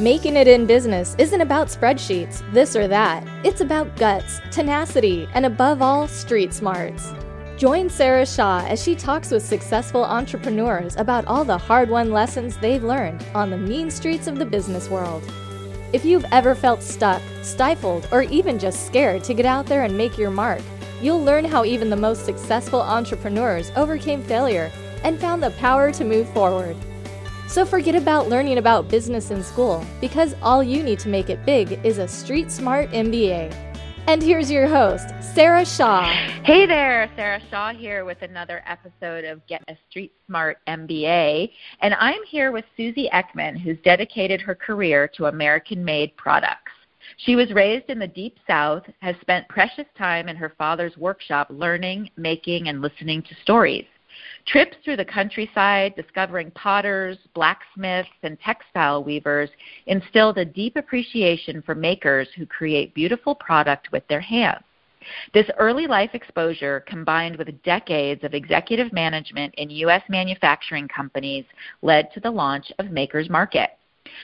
Making it in business isn't about spreadsheets, this or that. It's about guts, tenacity, and above all, street smarts. Join Sarah Shaw as she talks with successful entrepreneurs about all the hard won lessons they've learned on the mean streets of the business world. If you've ever felt stuck, stifled, or even just scared to get out there and make your mark, you'll learn how even the most successful entrepreneurs overcame failure and found the power to move forward. So forget about learning about business in school because all you need to make it big is a street smart MBA. And here's your host, Sarah Shaw. Hey there, Sarah Shaw here with another episode of Get a Street Smart MBA. And I'm here with Susie Eckman, who's dedicated her career to American made products. She was raised in the Deep South, has spent precious time in her father's workshop learning, making, and listening to stories. Trips through the countryside, discovering potters, blacksmiths, and textile weavers instilled a deep appreciation for makers who create beautiful product with their hands. This early life exposure, combined with decades of executive management in U.S. manufacturing companies, led to the launch of Maker's Market.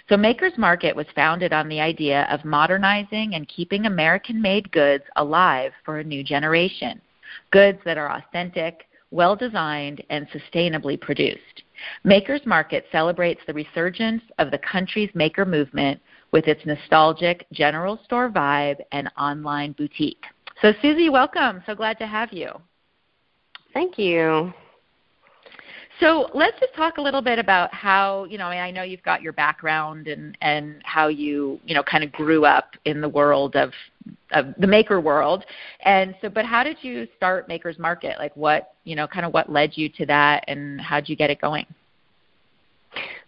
So, Maker's Market was founded on the idea of modernizing and keeping American made goods alive for a new generation. Goods that are authentic, well designed, and sustainably produced. Maker's Market celebrates the resurgence of the country's maker movement with its nostalgic general store vibe and online boutique. So, Susie, welcome. So glad to have you. Thank you. So let's just talk a little bit about how you know. I, mean, I know you've got your background and and how you you know kind of grew up in the world of of the maker world, and so. But how did you start Maker's Market? Like what you know, kind of what led you to that, and how did you get it going?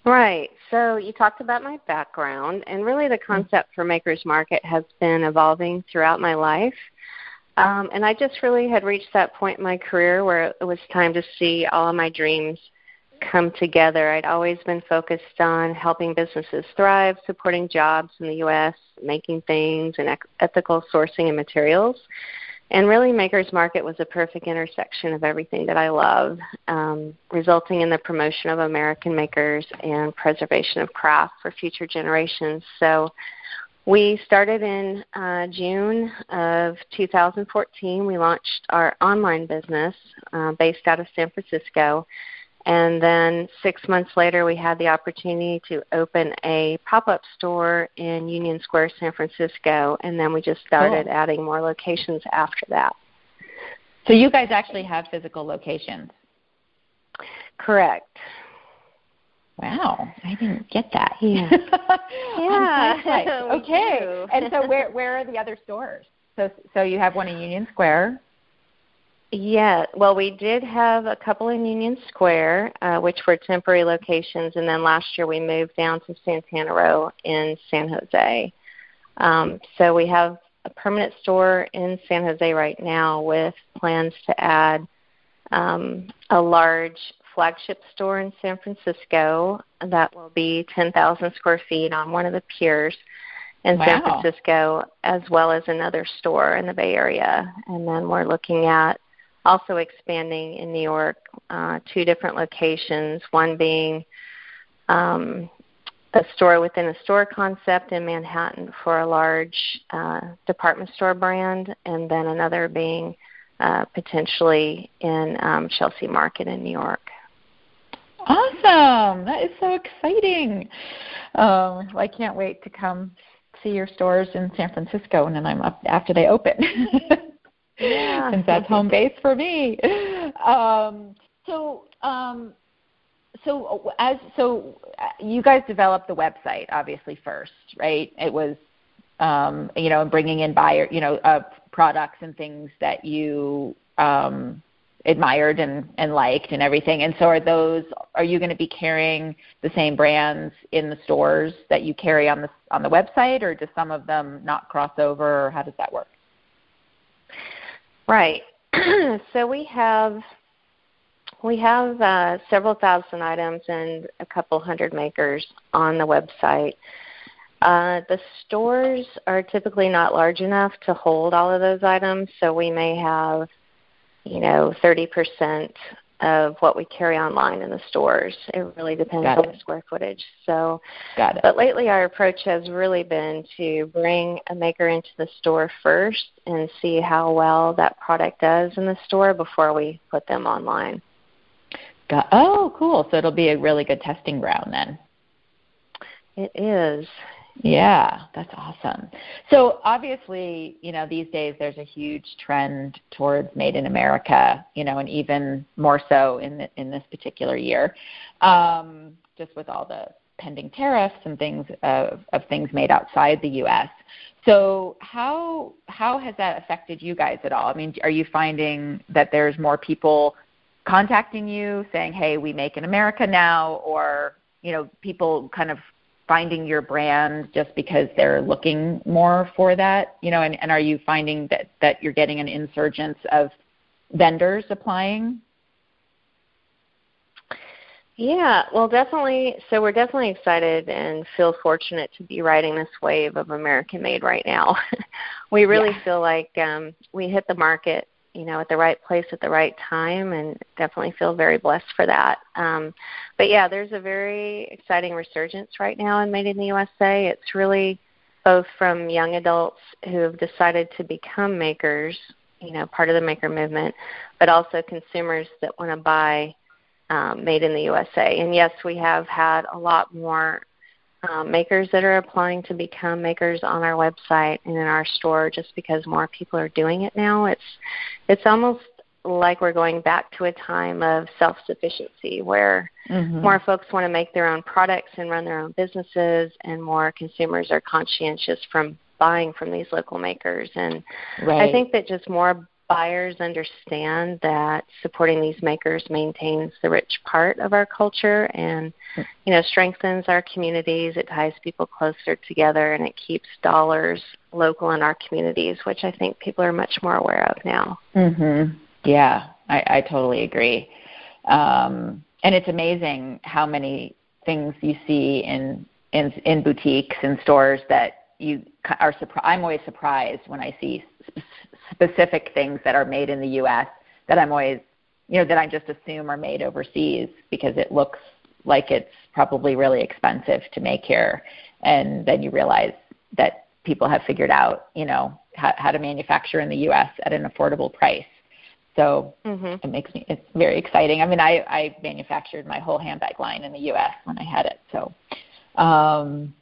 Right. So you talked about my background, and really the mm-hmm. concept for Maker's Market has been evolving throughout my life. Um, and I just really had reached that point in my career where it was time to see all of my dreams come together. I'd always been focused on helping businesses thrive, supporting jobs in the U.S., making things, and ethical sourcing and materials. And really, Maker's Market was a perfect intersection of everything that I love, um, resulting in the promotion of American makers and preservation of craft for future generations. So we started in uh, June of 2014. We launched our online business uh, based out of San Francisco. And then six months later, we had the opportunity to open a pop up store in Union Square, San Francisco. And then we just started cool. adding more locations after that. So you guys actually have physical locations? Correct. Wow, I didn't get that. Yeah. yeah. okay. and so where where are the other stores? So so you have one in Union Square. Yeah. Well, we did have a couple in Union Square, uh, which were temporary locations, and then last year we moved down to Santana Row in San Jose. Um, so we have a permanent store in San Jose right now with plans to add um, a large flagship store in San Francisco that will be 10,000 square feet on one of the piers in wow. San Francisco, as well as another store in the Bay Area. And then we're looking at also expanding in New York, uh, two different locations, one being um, a store within a store concept in Manhattan for a large uh, department store brand, and then another being uh, potentially in um, Chelsea Market in New York. Awesome! That is so exciting. Um, well, I can't wait to come see your stores in San Francisco, and then I'm up after they open. yeah. Since that's home base for me. Um, so, um, so as so, you guys developed the website obviously first, right? It was, um, you know, bringing in buyer, you know, uh, products and things that you um, admired and, and liked and everything. And so are those are you going to be carrying the same brands in the stores that you carry on the on the website or do some of them not cross over or how does that work? Right. so we have we have uh, several thousand items and a couple hundred makers on the website. Uh, the stores are typically not large enough to hold all of those items, so we may have you know, 30% of what we carry online in the stores. It really depends Got on it. the square footage. So, Got it. but lately our approach has really been to bring a maker into the store first and see how well that product does in the store before we put them online. Got, oh, cool. So it'll be a really good testing ground then. It is. Yeah, that's awesome. So obviously, you know, these days there's a huge trend towards made in America, you know, and even more so in the, in this particular year, um, just with all the pending tariffs and things of, of things made outside the U.S. So how how has that affected you guys at all? I mean, are you finding that there's more people contacting you saying, "Hey, we make in America now," or you know, people kind of finding your brand just because they're looking more for that you know and, and are you finding that that you're getting an insurgence of vendors applying Yeah, well, definitely. So we're definitely excited and feel fortunate to be riding this wave of American made right now. we really Yeah. feel like um, we hit the market, you know, at the right place at the right time, and definitely feel very blessed for that. Um, but yeah, there's a very exciting resurgence right now in Made in the USA. It's really both from young adults who have decided to become makers, you know, part of the maker movement, but also consumers that want to buy um, made in the USA. And yes, we have had a lot more um, makers that are applying to become makers on our website and in our store just because more people are doing it now. It's it's almost like we're going back to a time of self-sufficiency where mm-hmm. more folks want to make their own products and run their own businesses and more consumers are conscientious from buying from these local makers and right. I think that just more buyers understand that supporting these makers maintains the rich part of our culture and you know strengthens our communities. It ties people closer together and it keeps dollars local in our communities which i think people are much more aware of now. Mhm yeah i i totally agree. Um and it's amazing how many things you see in in in boutiques and stores that you are surprised i'm always surprised when i see sp- specific things that are made in the US that I'm always you know that I just assume are made overseas because it looks like it's probably really expensive to make here. And then you realize that people have figured out you know how, how to manufacture in the US at an affordable price. So mm-hmm. it makes me it's very exciting. I mean I I manufactured my whole handbag line in the US when I had it so um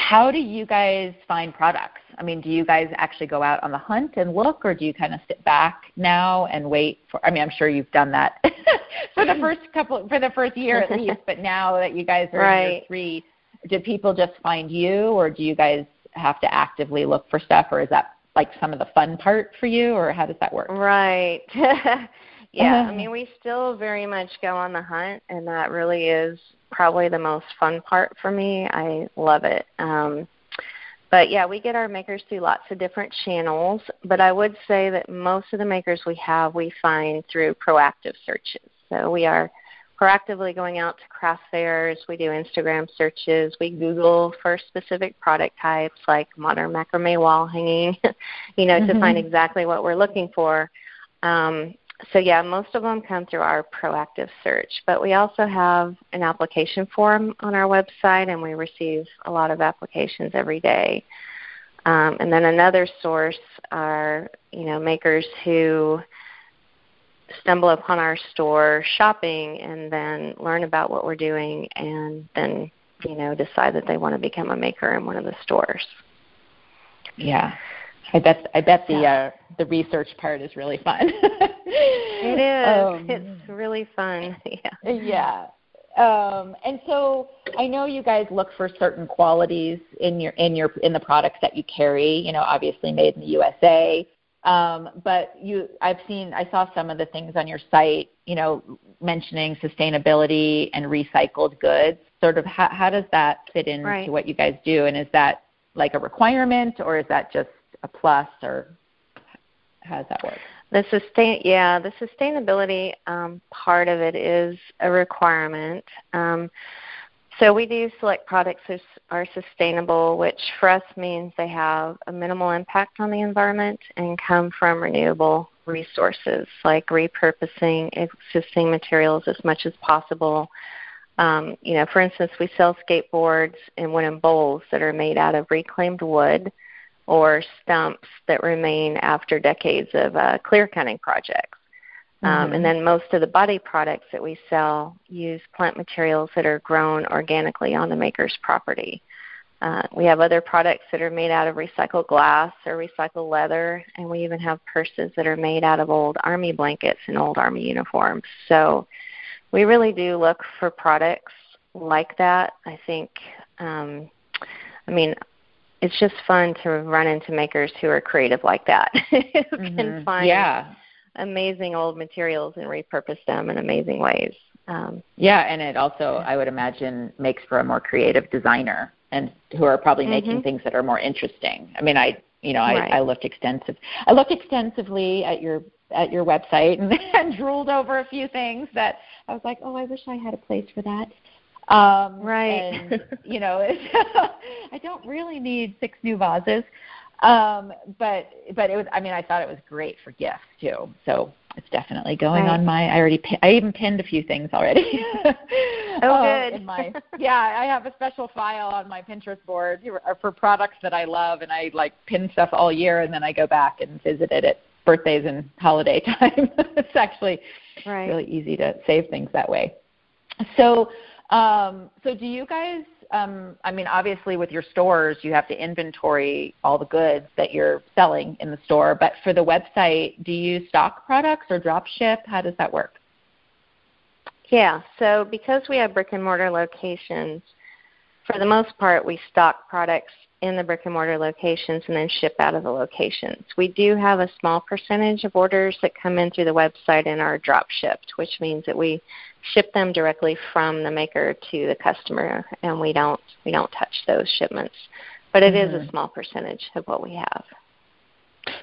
how do you guys find products? I mean, do you guys actually go out on the hunt and look, or do you kind of sit back now and wait for? I mean, I'm sure you've done that for the mm. first couple, for the first year at least. But now that you guys are right. in year three, do people just find you, or do you guys have to actively look for stuff, or is that like some of the fun part for you, or how does that work? Right. yeah, I mean, we still very much go on the hunt, and that really is probably the most fun part for me. I love it. Um, but yeah, we get our makers through lots of different channels. But I would say that most of the makers we have, we find through proactive searches. So we are proactively going out to craft fairs. We do Instagram searches. We Google for specific product types like modern macrame wall hanging, you know, Mm-hmm. to find exactly what we're looking for. Um, so yeah, most of them come through our proactive search, but we also have an application form on our website, and we receive a lot of applications every day. Um, and then another source are you know makers who stumble upon our store shopping and then learn about what we're doing, and then you know decide that they want to become a maker in one of the stores. Yeah. I bet I bet the uh, the research part is really fun. it is. Um, it's really fun. Yeah. Yeah. Um, and so I know you guys look for certain qualities in your in your in the products that you carry. You know, obviously made in the USA. Um, but you, I've seen, I saw some of the things on your site. You know, mentioning sustainability and recycled goods. Sort of, how, how does that fit into Right. what you guys do? And is that like a requirement, or is that just a plus, or how does that work? The sustain, yeah, the sustainability um, part of it is a requirement. Um, so we do select products that are sustainable, which for us means they have a minimal impact on the environment and come from renewable resources like repurposing existing materials as much as possible. Um, you know, for instance, we sell skateboards in wooden bowls that are made out of reclaimed wood or stumps that remain after decades of uh, clear cutting projects. Um, mm-hmm. and then most of the body products that we sell use plant materials that are grown organically on the maker's property. Uh, we have other products that are made out of recycled glass or recycled leather, and we even have purses that are made out of old army blankets and old army uniforms. So we really do look for products like that. I think, um, I mean, it's just fun to run into makers who are creative like that, who mm-hmm. can find yeah. amazing old materials and repurpose them in amazing ways. Um, yeah, and it also, I would imagine, makes for a more creative designer and who are probably mm-hmm. making things that are more interesting. I mean, I you know, right. I, I looked extensive. I looked extensively at your at your website and, and drooled over a few things that I was like, oh, I wish I had a place for that. Um, right. And you know, I don't really need six new vases. Um, but but it was. I mean, I thought it was great for gifts too. So it's definitely going right. on my. I already. I even pinned a few things already. oh, um, good. My, yeah, I have a special file on my Pinterest board for products that I love, and I like pin stuff all year, and then I go back and visit it at birthdays and holiday time. it's actually right. really easy to save things that way. So, um, so do you guys um, I mean, obviously with your stores, you have to inventory all the goods that you're selling in the store. But for the website, do you stock products or drop ship? How does that work? Yeah, so because we have brick and mortar locations, for the most part, we stock products in the brick and mortar locations and then ship out of the locations. We do have a small percentage of orders that come in through the website and are drop shipped, which means that we ship them directly from the maker to the customer and we don't we don't touch those shipments. But it mm-hmm. is a mm-hmm. small percentage of what we have.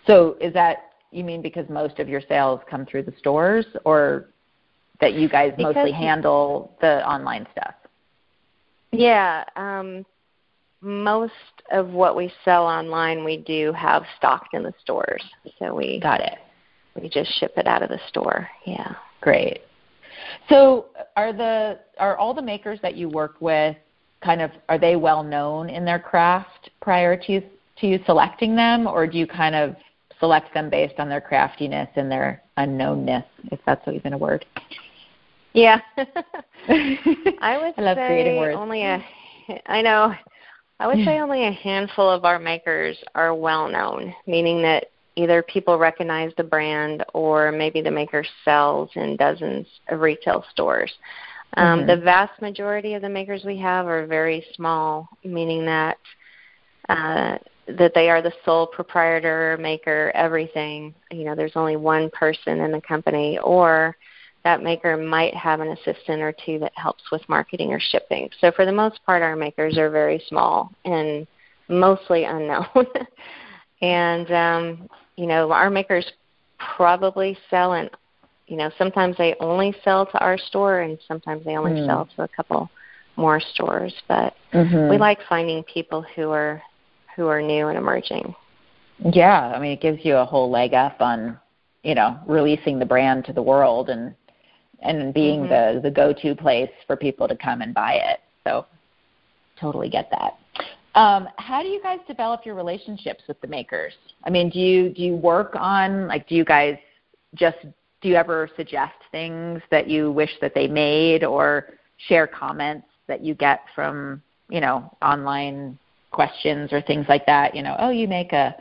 So is that you mean because most of your sales come through the stores or that you guys because mostly handle the online stuff? Yeah, um, most of what we sell online we do have stocked in the stores. So we got it. We just ship it out of the store. Yeah. Great. So are the are all the makers that you work with kind of are they well known in their craft prior to to you selecting them or do you kind of select them based on their craftiness and their unknownness, if that's even a word? Yeah. I would I love say creating words. only a I know I would say only a handful of our makers are well known, meaning that either people recognize the brand or maybe the maker sells in dozens of retail stores. Um, mm-hmm. The vast majority of the makers we have are very small, meaning that uh, that they are the sole proprietor, maker, everything. You know, there's only one person in the company, or that maker might have an assistant or two that helps with marketing or shipping. So for the most part, our makers are very small and mostly unknown. and um, you know, our makers probably sell in you know, sometimes they only sell to our store and sometimes they only mm. sell to a couple more stores. But mm-hmm. we like finding people who are who are new and emerging. Yeah, I mean it gives you a whole leg up on, you know, releasing the brand to the world and and being mm-hmm. the the go-to place for people to come and buy it. So totally get that. Um, how do you guys develop your relationships with the makers? I mean, do you do you work on like do you guys just do you ever suggest things that you wish that they made or share comments that you get from you know online questions or things like that? You know, oh, you make a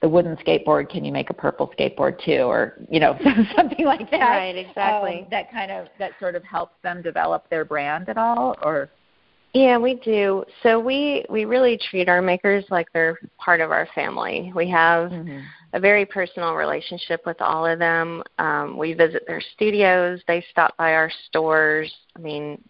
the wooden skateboard, can you make a purple skateboard too, or you know something like that? Right, exactly. Um, that kind of that sort of helps them develop their brand at all, or yeah, we do. So we we really treat our makers like they're part of our family. We have mm-hmm. a very personal relationship with all of them. Um, we visit their studios. They stop by our stores. I mean,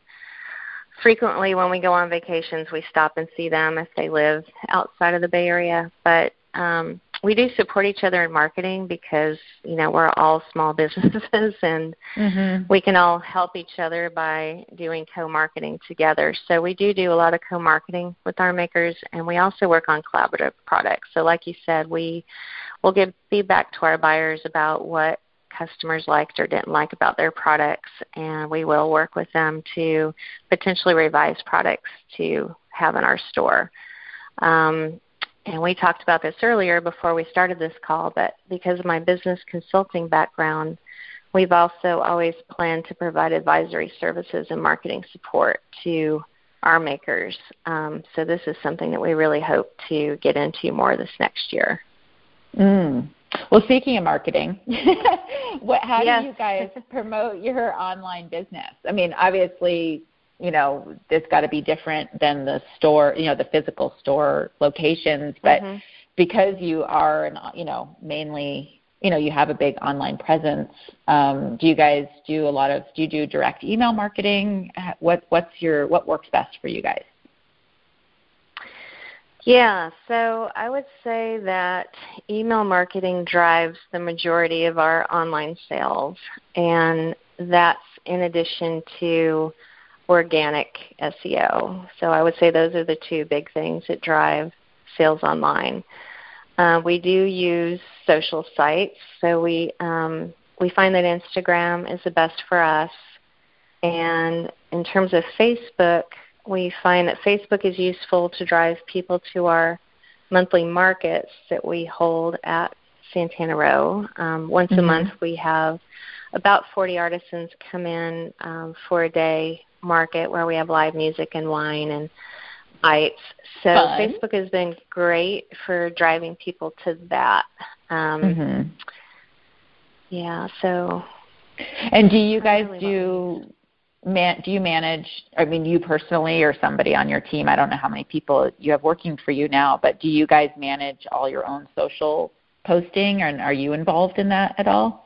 frequently when we go on vacations, we stop and see them if they live outside of the Bay Area. But um, we do support each other in marketing because you know we're all small businesses and mm-hmm. we can all help each other by doing co-marketing together. So we do do a lot of co-marketing with our makers, and we also work on collaborative products. So like you said, we will give feedback to our buyers about what customers liked or didn't like about their products, and we will work with them to potentially revise products to have in our store. Um, and we talked about this earlier before we started this call, but because of my business consulting background, we've also always planned to provide advisory services and marketing support to our makers. Um, so this is something that we really hope to get into more this next year. Mm. Well, speaking of marketing, what, how yes. do you guys promote your online business? I mean, obviously, you know, it's got to be different than the store, you know, the physical store locations, but mm-hmm. because you are, an, you know, mainly, you know, you have a big online presence. Um, do you guys do a lot of? Do you do direct email marketing? What what's your what works best for you guys? Yeah, so I would say that email marketing drives the majority of our online sales, and that's in addition to organic SEO. So I would say those are the two big things that drive sales online. Uh, we do use social sites, so we um, we find that Instagram is the best for us. And in terms of Facebook, we find that Facebook is useful to drive people to our monthly markets that we hold at Santana Row. Um, once mm-hmm. a month, we have about 40 artisans come in um, for a day market where we have live music and wine and bites. So Fun. Facebook has been great for driving people to that. Um, mm-hmm. Yeah. So. And do you guys really do? Man, do you manage? I mean, you personally or somebody on your team? I don't know how many people you have working for you now, but do you guys manage all your own social posting, and are you involved in that at all?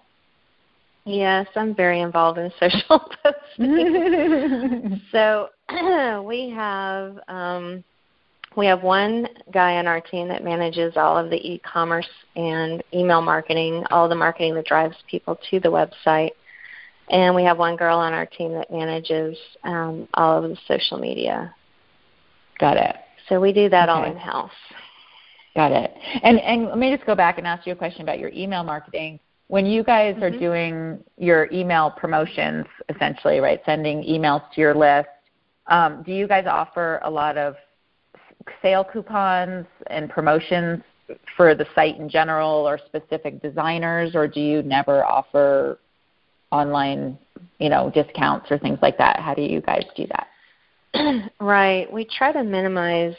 Yes, I'm very involved in social posting. so we have um, we have one guy on our team that manages all of the e-commerce and email marketing, all the marketing that drives people to the website, and we have one girl on our team that manages um, all of the social media. Got it. So we do that okay. all in house. Got it. And and let me just go back and ask you a question about your email marketing when you guys mm-hmm. are doing your email promotions, essentially, right, sending emails to your list, um, do you guys offer a lot of sale coupons and promotions for the site in general or specific designers, or do you never offer online, you know, discounts or things like that? How do you guys do that? right. We try to minimize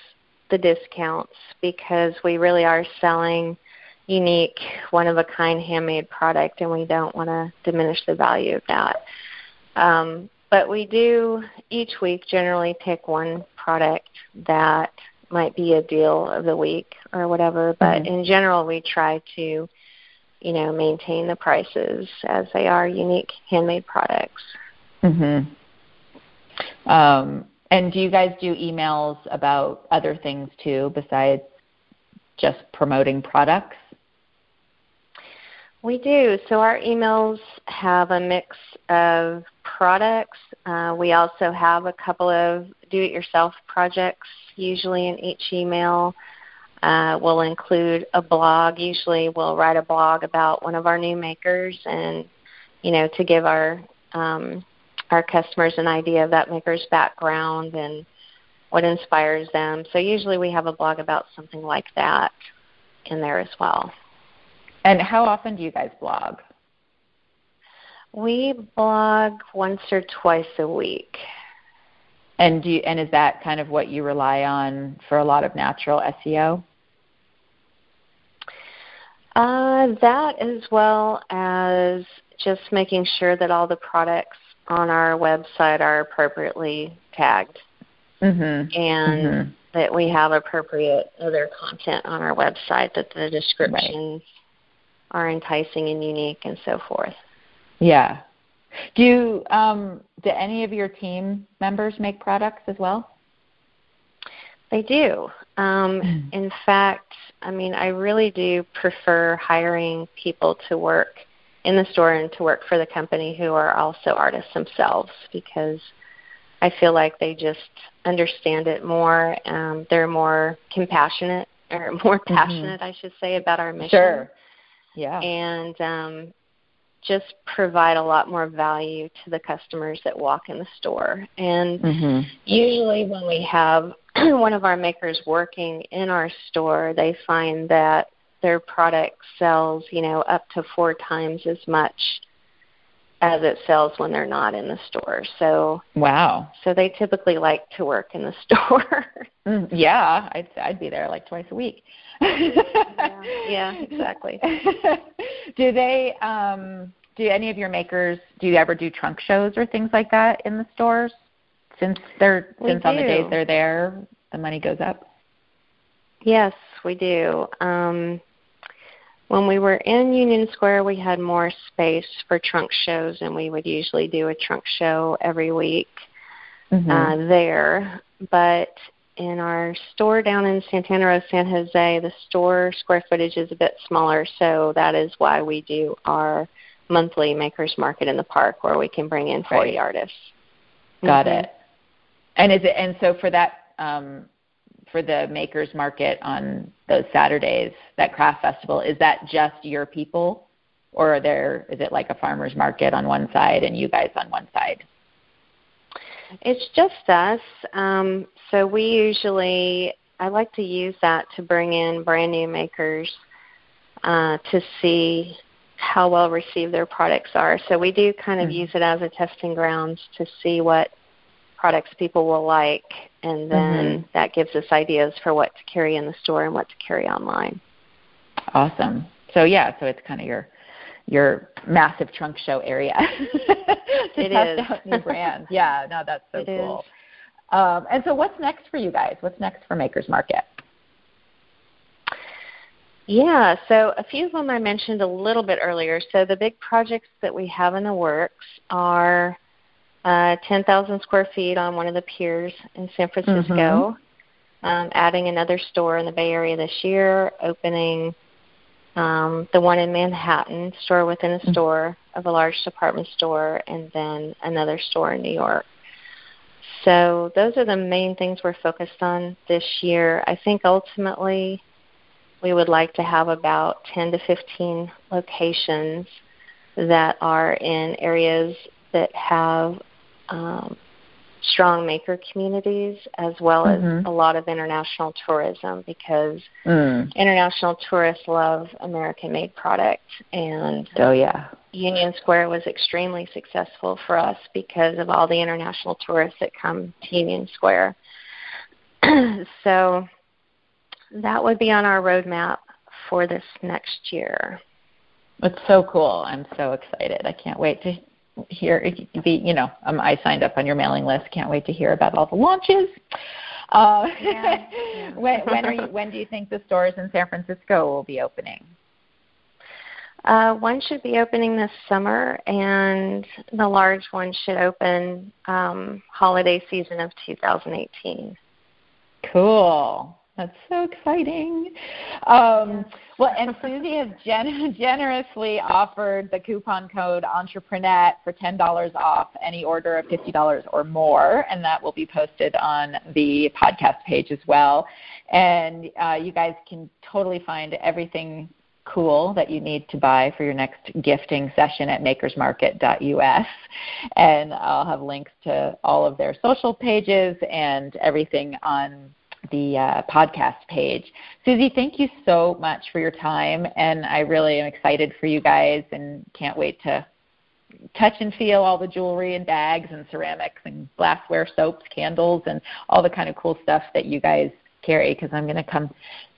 the discounts because we really are selling unique, one of a kind handmade product, and we don't want to diminish the value of that. Um, but we do each week generally pick one product that might be a deal of the week or whatever. But mm-hmm. in general, we try to, you know, maintain the prices as they are unique handmade products. Mhm. Um, and do you guys do emails about other things too besides just promoting products? We do. So our emails have a mix of products. Uh, we also have a couple of do it yourself projects, usually in each email. Uh, we'll include a blog. Usually we'll write a blog about one of our new makers and, you know, to give our um, our customers an idea of that maker's background and what inspires them. So usually we have a blog about something like that in there as well. And how often do you guys blog? We blog once or twice a week. And do you, and is that kind of what you rely on for a lot of natural SEO? Uh, that as well as just making sure that all the products on our website are appropriately tagged mm-hmm. and mm-hmm. that we have appropriate other content on our website, that the descriptions are enticing and unique and so forth. Yeah. Do you, um, do any of your team members make products as well? They do. Um, mm. In fact, I mean, I really do prefer hiring people to work in the store and to work for the company who are also artists themselves because I feel like they just understand it more. Um, they're more compassionate or more mm-hmm. passionate, mm-hmm. I should say, about our mission. Sure. Yeah. And um, just provide a lot more value to the customers that walk in the store. And mm-hmm. usually, when we have one of our makers working in our store, they find that their product sells, you know, up to four times as much as it sells when they're not in the store. So wow. So they typically like to work in the store. mm, yeah, I'd I'd be there like twice a week. yeah, yeah, exactly. do they um do any of your makers do you ever do trunk shows or things like that in the stores? Since they're we since do. on the days they're there, the money goes up. Yes, we do. Um when we were in Union Square, we had more space for trunk shows, and we would usually do a trunk show every week mm-hmm. uh, there. But in our store down in Santana Row, San Jose, the store square footage is a bit smaller, so that is why we do our monthly makers market in the park where we can bring in 40 right. artists. Got mm-hmm. it. And is it and so for that um, for the makers market on those Saturdays, that craft festival, is that just your people, or are there is it like a farmers market on one side and you guys on one side? It's just us. Um, so we usually I like to use that to bring in brand new makers uh, to see how well received their products are. So we do kind of mm-hmm. use it as a testing grounds to see what products people will like, and then mm-hmm. that gives us ideas for what to carry in the store and what to carry online. Awesome. So yeah, so it's kind of your your massive trunk show area it test is. out new brands. Yeah, no, that's so it cool. Um, and so, what's next for you guys? What's next for Makers Market? Yeah, so a few of them I mentioned a little bit earlier. So the big projects that we have in the works are uh, 10,000 square feet on one of the piers in San Francisco, mm-hmm. um, adding another store in the Bay Area this year, opening um, the one in Manhattan, store within a mm-hmm. store of a large department store, and then another store in New York. So those are the main things we're focused on this year. I think ultimately we would like to have about 10 to 15 locations that are in areas that have um, strong maker communities as well mm-hmm. as a lot of international tourism because mm. international tourists love American made products and oh yeah Union Square was extremely successful for us because of all the international tourists that come to Union Square. so that would be on our roadmap for this next year. It's so cool. I'm so excited. I can't wait to hear be you know um, I signed up on your mailing list. Can't wait to hear about all the launches. Uh, yeah, yeah. when when are you, when do you think the stores in San Francisco will be opening? Uh, one should be opening this summer, and the large one should open um, holiday season of 2018. Cool. That's so exciting. Um, well, and Susie has gen- generously offered the coupon code Entrepreneur for $10 off any order of $50 or more, and that will be posted on the podcast page as well. And uh, you guys can totally find everything cool that you need to buy for your next gifting session at makersmarket.us. And I'll have links to all of their social pages and everything on the uh, podcast page. Susie, thank you so much for your time, and I really am excited for you guys and can't wait to touch and feel all the jewelry and bags and ceramics and glassware, soaps, candles, and all the kind of cool stuff that you guys carry because I'm going to come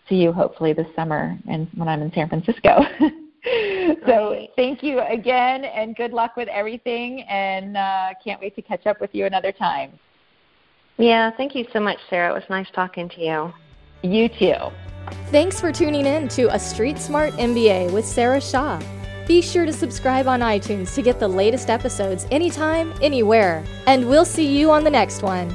see you hopefully this summer and when I'm in San Francisco. so thank you again and good luck with everything and uh, can't wait to catch up with you another time. Yeah, thank you so much, Sarah. It was nice talking to you. You too. Thanks for tuning in to A Street Smart MBA with Sarah Shaw. Be sure to subscribe on iTunes to get the latest episodes anytime, anywhere. And we'll see you on the next one.